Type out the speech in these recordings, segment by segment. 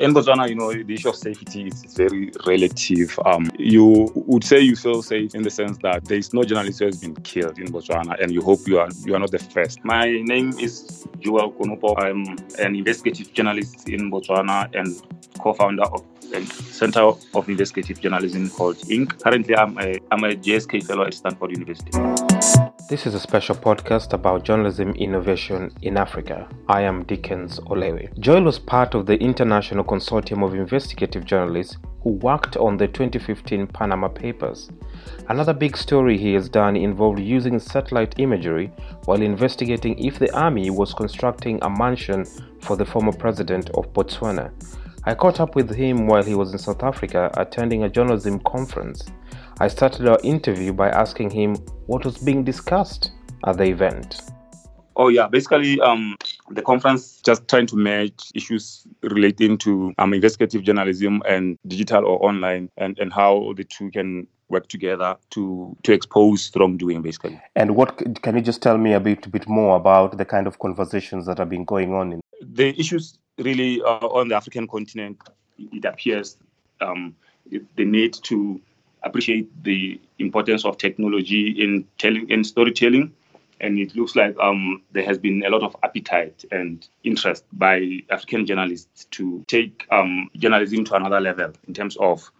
In Botswana, you know, the issue of safety is very relative. Um, you would say you feel safe in the sense that there is no journalist who has been killed in Botswana, and you hope you are you are not the first. My name is Joel Konopo. I'm an investigative journalist in Botswana and co-founder of the Center of Investigative Journalism called INK. Currently, I'm a, I'm a JSK fellow at Stanford University. This is a special podcast about journalism innovation in Africa. I am Dickens Olewe. Joel was part of the International Consortium of Investigative Journalists who worked on the 2015 Panama Papers. Another big story he has done involved using satellite imagery while investigating if the army was constructing a mansion for the former president of Botswana. I caught up with him while he was in South Africa attending a journalism conference. I started our interview by asking him what was being discussed at the event. Oh yeah, basically, um, the conference just trying to merge issues relating to um, investigative journalism and digital or online, and, and how the two can work together to to expose wrongdoing, basically. And what can you just tell me a bit bit more about the kind of conversations that have been going on? In- the issues really uh, on the African continent, it appears um, the need to appreciate the importance of technology in telling in storytelling. And it looks like um, there has been a lot of appetite and interest by African journalists to take um, journalism to another level in terms of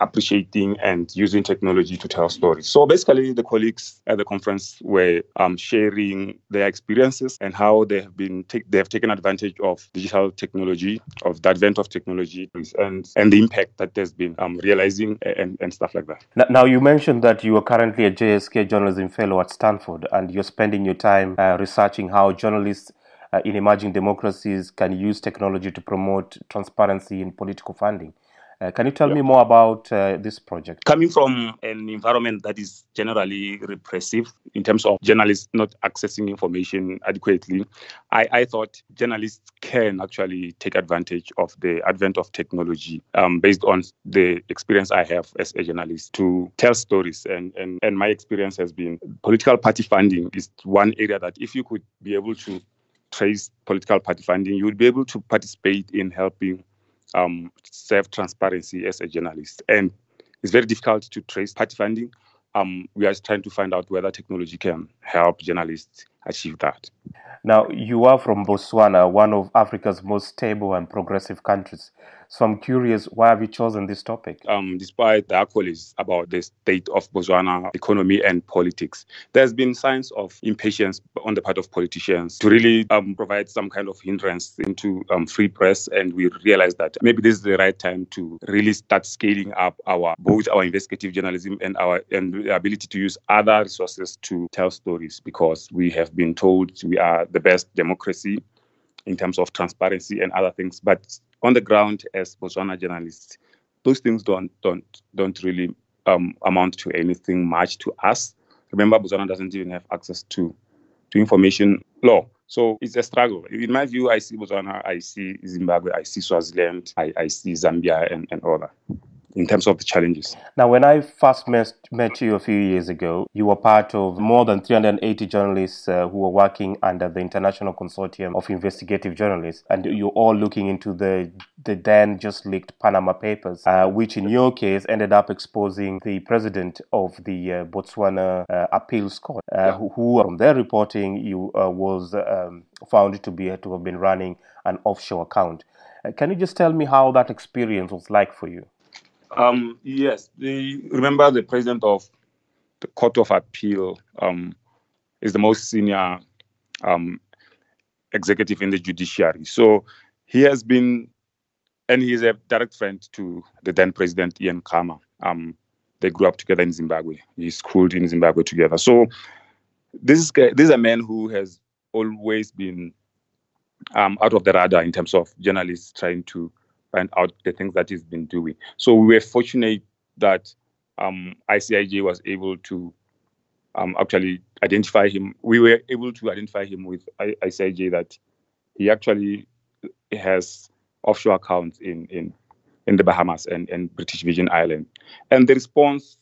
appreciating and using technology to tell stories. So basically, the colleagues at the conference were um, sharing their experiences and how they have been they have taken advantage of digital technology, of the advent of technology, and and the impact that there's been um, realizing and, and stuff like that. Now, you mentioned that you are currently a JSK journalism fellow at Stanford, and you're spending your time uh, researching how journalists. Uh, in emerging democracies, can use technology to promote transparency in political funding. Uh, can you tell yeah. me more about uh, this project? Coming from an environment that is generally repressive in terms of journalists not accessing information adequately, I, I thought journalists can actually take advantage of the advent of technology um, based on the experience I have as a journalist to tell stories. And, and, and my experience has been political party funding is one area that if you could be able to trace political party funding, you would be able to participate in helping um, serve transparency as a journalist. And it's very difficult to trace party funding. Um, we are trying to find out whether technology can help journalists achieve that. Now, you are from Botswana, one of Africa's most stable and progressive countries. So I'm curious, why have you chosen this topic? Um, despite the accolades about the state of Botswana economy and politics, there's been signs of impatience on the part of politicians to really um, provide some kind of hindrance into um, free press. And we realize that maybe this is the right time to really start scaling up our both our investigative journalism and our and the ability to use other resources to tell stories because we have been told we are the best democracy in terms of transparency and other things. But on the ground, as Botswana journalists, those things don't don't don't really um, amount to anything much to us. Remember, Botswana doesn't even have access to to information law. So it's a struggle. In my view, I see Botswana, I see Zimbabwe, I see Swaziland, I, I see Zambia, and, and all that in terms of the challenges. Now, when I first met, met you a few years ago, you were part of more than 380 journalists uh, who were working under the International Consortium of Investigative Journalists, and you're all looking into the the then just leaked Panama Papers, uh, which in your case ended up exposing the president of the uh, Botswana uh, Appeals Court, uh, yeah. who, who, from their reporting, you uh, was um, found to be to have been running an offshore account. can you just tell me how that experience was like for you? Um, yes, the, remember the president of the Court of Appeal um, is the most senior um, executive in the judiciary. So he has been, and he's a direct friend to the then president Ian Khama. Um, they grew up together in Zimbabwe. He schooled in Zimbabwe together. So this is this is a man who has always been um, out of the radar in terms of journalists trying to find out the things that he's been doing. So we were fortunate that um, ICIJ was able to um, actually identify him. We were able to identify him with ICIJ that he actually has offshore accounts in in in the Bahamas and, and British Virgin Island. And the response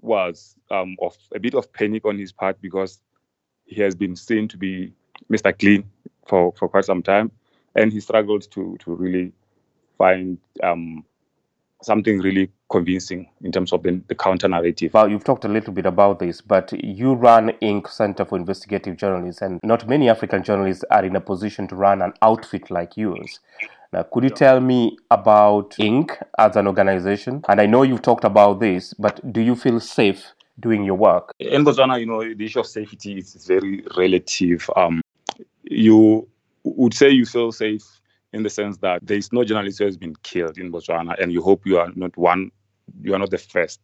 was um, of a bit of panic on his part because he has been seen to be Mr. Clean for, for quite some time, and he struggled to to really find um, something really convincing in terms of the, the counter narrative. Well, you've talked a little bit about this, but you run INK Center for Investigative Journalists, and not many African journalists are in a position to run an outfit like yours. Now, could you tell me about INK as an organization? And I know you've talked about this, but do you feel safe doing your work? In Botswana, you know, the issue of safety is very relative. Um, you would say you feel safe in the sense that there is no journalist who has been killed in Botswana, and you hope you are not one, you are not the first.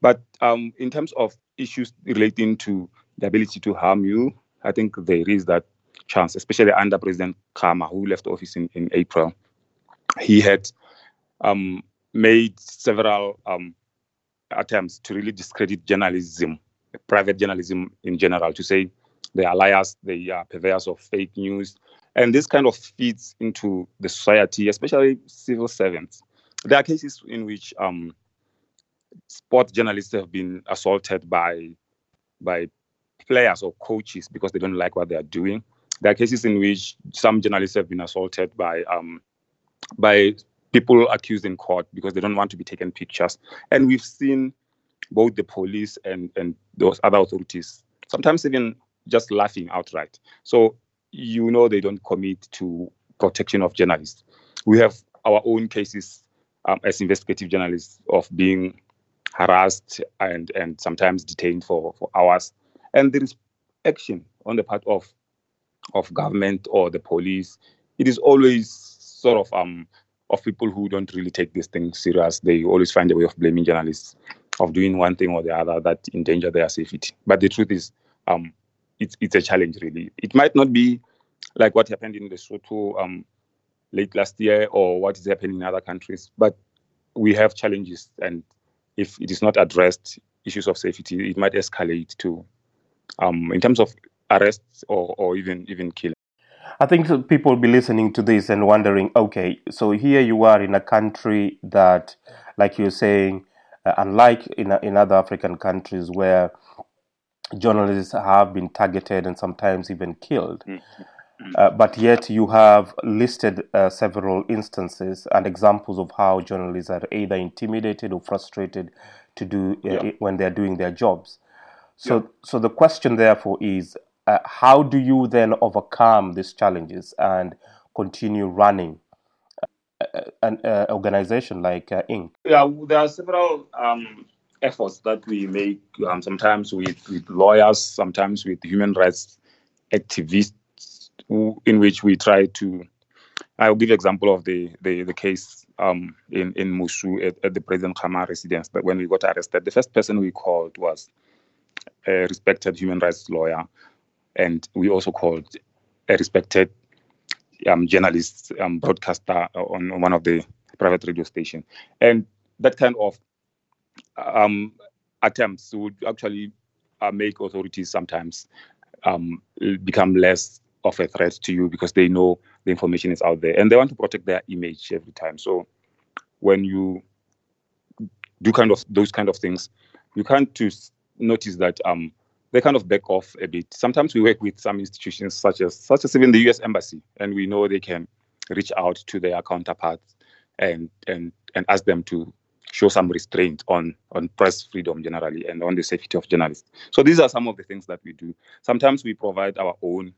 But um, in terms of issues relating to the ability to harm you, I think there is that chance, especially under President Khama, who left office in, in April. He had um, made several um, attempts to really discredit journalism, private journalism in general, to say they are liars, they are purveyors of fake news. And this kind of feeds into the society, especially civil servants. There are cases in which um, sport journalists have been assaulted by by players or coaches because they don't like what they are doing. There are cases in which some journalists have been assaulted by um, by people accused in court because they don't want to be taken pictures. And we've seen both the police and and those other authorities sometimes even just laughing outright. So you know they don't commit to protection of journalists. We have our own cases um, as investigative journalists of being harassed and and sometimes detained for, for hours. And there is action on the part of of government or the police. It is always sort of um of people who don't really take this thing serious. They always find a way of blaming journalists of doing one thing or the other that endanger their safety. But the truth is, um, it's it's a challenge really. It might not be like what happened in Lesotho um, late last year or what is happening in other countries, but we have challenges, and if it is not addressed, issues of safety, it might escalate to, um, in terms of arrests or, or even even killing. I think people will be listening to this and wondering, okay, so here you are in a country that, like you're saying, uh, unlike in in other African countries where journalists have been targeted and sometimes even killed. Mm-hmm. Uh, but yet you have listed uh, several instances and examples of how journalists are either intimidated or frustrated to do uh, yeah. when they're doing their jobs. So, yeah. so the question therefore is, uh, how do you then overcome these challenges and continue running uh, an organization like INK? Yeah, there are several um, efforts that we make um, sometimes with, with lawyers, sometimes with human rights activists, who, in which we try to. I'll give example of the the, the case um, in in Mosu at, at, the President Khama residence. That when we got arrested, the first person we called was a respected human rights lawyer, and we also called a respected um, journalist, um, broadcaster on one of the private radio station, and that kind of um, attempts would actually uh, make authorities sometimes um, become less of a threat to you because they know the information is out there and they want to protect their image every time. So when you do kind of those kind of things, you can't notice that um, they kind of back off a bit. Sometimes we work with some institutions such as such as even the U.S. Embassy, and we know they can reach out to their counterparts and and and ask them to show some restraint on on press freedom generally and on the safety of journalists. So these are some of the things that we do. Sometimes we provide our own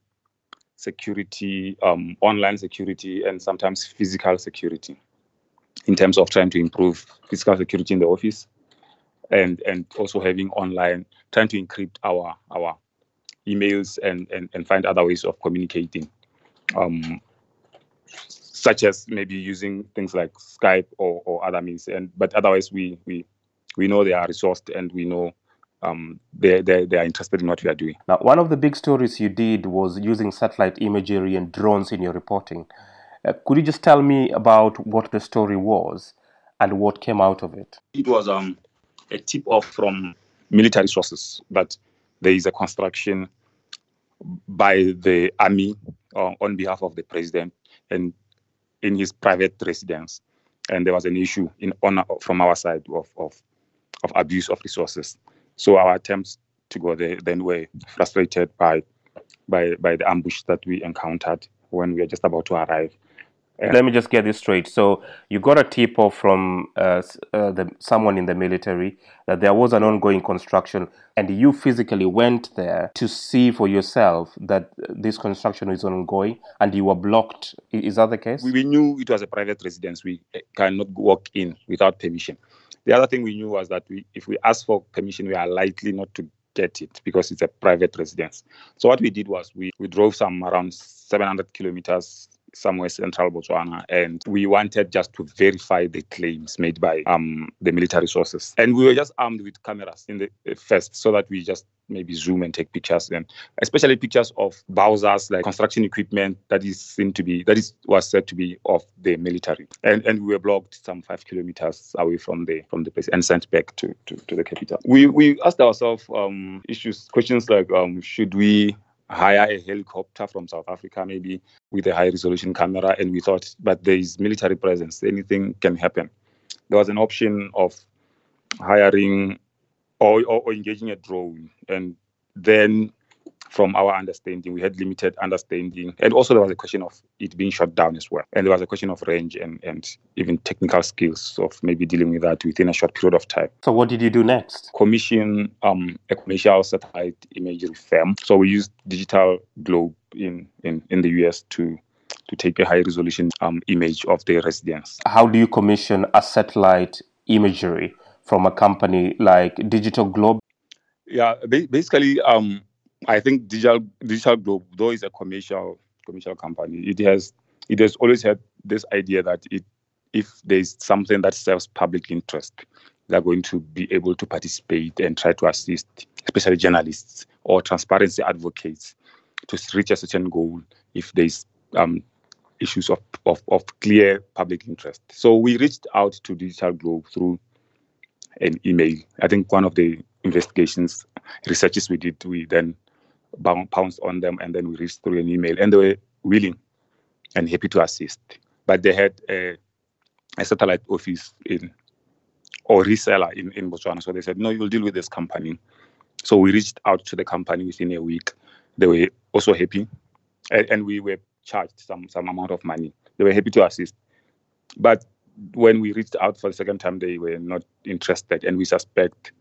security, um, online security, and sometimes physical security in terms of trying to improve physical security in the office and and also having online trying to encrypt our our emails and and, and find other ways of communicating um, such as maybe using things like Skype or, or other means. And but otherwise, we we we know they are resourced and we know um, they, they, they are interested in what we are doing. Now, one of the big stories you did was using satellite imagery and drones in your reporting. Uh, could you just tell me about what the story was and what came out of it? It was um, a tip off from military sources that there is a construction by the army uh, on behalf of the president and in his private residence, and there was an issue in on, from our side of, of of abuse of resources. So our attempts to go there then were frustrated by by by the ambush that we encountered when we were just about to arrive. Let me just get this straight. So you got a tip off from uh, uh, the, someone in the military that there was an ongoing construction, and you physically went there to see for yourself that this construction is ongoing, and you were blocked. Is that the case? We, we knew it was a private residence. We cannot walk in without permission. The other thing we knew was that we, if we ask for permission, we are likely not to get it because it's a private residence. So what we did was we, we drove some around 700 kilometers somewhere central Botswana, and we wanted just to verify the claims made by um, the military sources. And we were just armed with cameras in the uh, first, so that we just maybe zoom and take pictures, and especially pictures of Bowsers, like construction equipment that is seen to be that is was said to be of the military. And and we were blocked some five kilometers away from the from the place and sent back to to, to the capital. We we asked ourselves um, issues questions like um, should we hire a helicopter from South Africa, maybe with a high resolution camera. And we thought, but there is military presence, anything can happen. There was an option of hiring or, or, or engaging a drone. And then from our understanding. We had limited understanding. And also there was a question of it being shut down as well. And there was a question of range and, and even technical skills of maybe dealing with that within a short period of time. So what did you do next? Commission um, a commercial satellite imagery firm. So we used Digital Globe in, in, in the US to to take a high resolution um, image of the residence. How do you commission a satellite imagery from a company like Digital Globe? Yeah, basically, um, I think Digital Digital Globe, though it's a commercial commercial company, it has it has always had this idea that it if there's something that serves public interest, they're going to be able to participate and try to assist, especially journalists or transparency advocates, to reach a certain goal if there's um, issues of, of, of clear public interest. So we reached out to Digital Globe through an email. I think one of the investigations researches we did, we then pounced on them, and then we reached through an email, and they were willing and happy to assist. But they had a, a satellite office in or reseller in, in Botswana, so they said, "No, you'll deal with this company." So we reached out to the company within a week. They were also happy, and, and we were charged some some amount of money. They were happy to assist, but when we reached out for the second time, they were not interested, and we suspect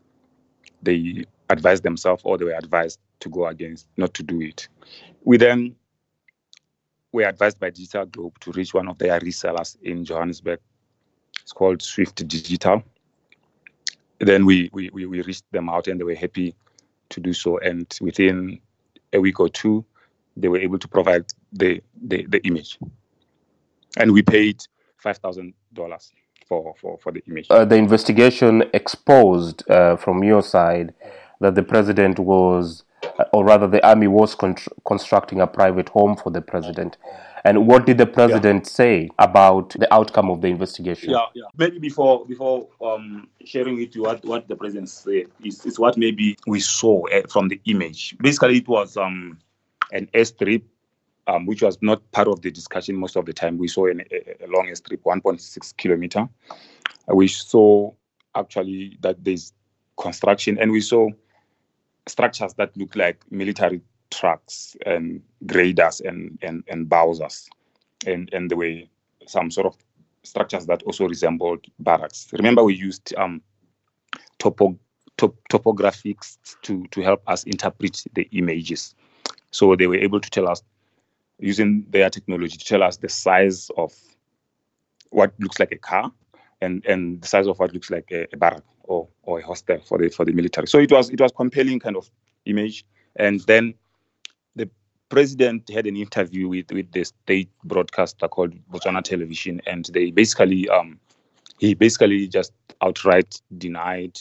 they advised themselves or they were advised to go against, not to do it. We then were advised by Digital Globe to reach one of their resellers in Johannesburg. It's called Swift Digital. Then we, we, we reached them out and they were happy to do so. And within a week or two, they were able to provide the, the, the image. And we paid $5,000 for, for, for the image. Uh, the investigation exposed uh, from your side that the president was, or rather, the army was con- constructing a private home for the president. And what did the president yeah. say about the outcome of the investigation? Yeah, yeah. Maybe before before um, sharing with you what, what the president said is, is what maybe we saw uh, from the image. Basically, it was um, an airstrip um, which was not part of the discussion most of the time. We saw an, a, a long airstrip, 1.6 kilometer. We saw actually that there's construction, and we saw structures that look like military trucks and graders and and, and bowsers, and and there were some sort of structures that also resembled barracks. Remember, we used um, topo, top, topographics to to help us interpret the images, so they were able to tell us using their technology to tell us the size of what looks like a car and and the size of what looks like a, a barrack or or a hostel for the for the military. So it was it was compelling kind of image. And then the president had an interview with with the state broadcaster called Botswana Television, and they basically um he basically just outright denied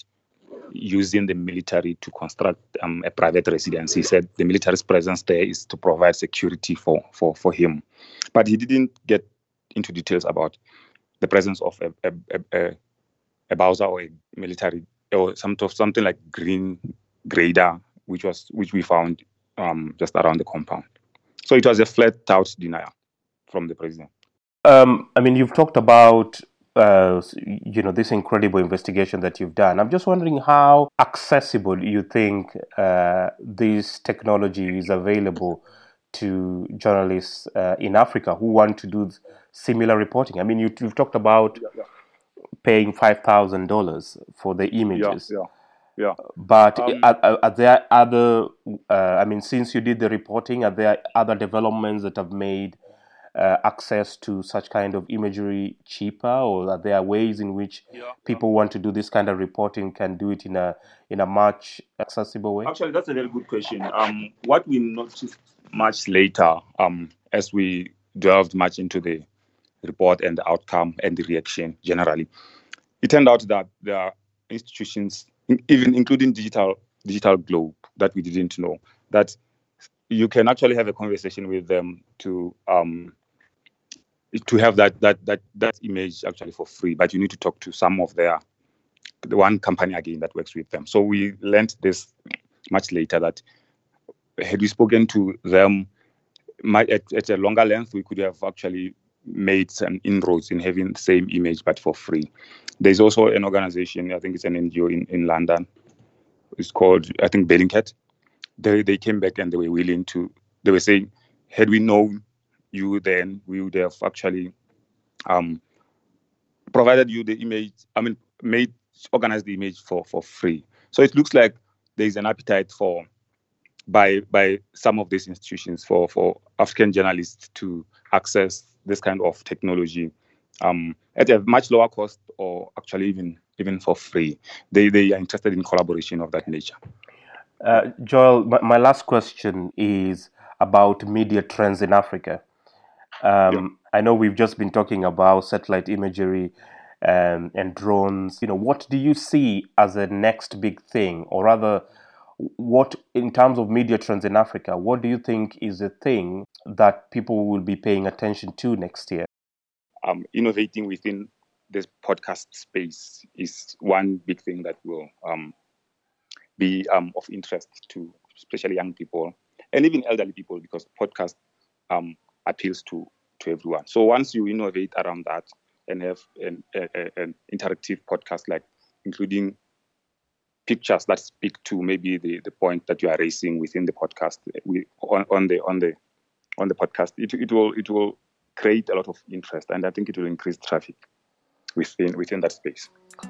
using the military to construct um, a private residence. He said the military's presence there is to provide security for, for, for him. But he didn't get into details about the presence of a, a, a, a Bowser or a military or some, something like green grader, which was which we found um, just around the compound. So it was a flat out denial from the president. Um, I mean, you've talked about uh, you know this incredible investigation that you've done. I'm just wondering how accessible you think uh, this technology is available to journalists uh, in Africa who want to do similar reporting? I mean, you, have talked about yeah, yeah. paying five thousand dollars for the images. Yeah, yeah, yeah. But um, are, are, there other? Uh, I mean, since you did the reporting, are there other developments that have made uh, access to such kind of imagery cheaper, or are there ways in which yeah, people want to do this kind of reporting can do it in a in a much accessible way? Actually, that's a very good question. Um, what we noticed much later, um, as we delved much into the report and the outcome and the reaction generally, it turned out that there are institutions, even including digital Digital Globe, that we didn't know that you can actually have a conversation with them to um, to have that that that that image actually for free, but you need to talk to some of their the one company again that works with them. So we learned this much later that had we spoken to them at, at a longer length, we could have actually made some inroads in having the same image but for free. There's also an organization, I think it's an NGO in, in London. It's called, I think, Bellingcat. They they came back and they were willing to. They were saying, had we known you then we would have actually um, provided you the image. I mean, made organized the image for for free. So it looks like there is an appetite for by by some of these institutions for for African journalists to access this kind of technology um, at a much lower cost or actually even even for free. They they are interested in collaboration of that nature. Uh, Joel, my, my last question is about media trends in Africa. Um, yeah. I know we've just been talking about satellite imagery um, and drones. You know, what do you see as the next big thing, or rather, what in terms of media trends in Africa? What do you think is the thing that people will be paying attention to next year? Um, innovating within this podcast space is one big thing that will um, be um, of interest to especially young people and even elderly people because podcast um, appeals to to everyone. So once you innovate around that and have an, a, an interactive podcast, like including pictures that speak to maybe the, the point that you are raising within the podcast we, on, on the on the on the podcast, it, it will it will create a lot of interest, and I think it will increase traffic within within that space.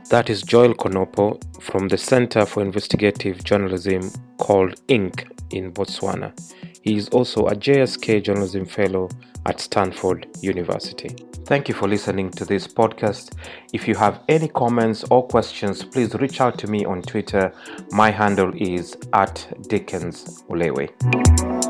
That is Joel Konopo from the Center for Investigative Journalism called INK in Botswana. He is also a JSK Journalism Fellow at Stanford University. Thank you for listening to this podcast. If you have any comments or questions, please reach out to me on Twitter. My handle is at Dickens Olewe.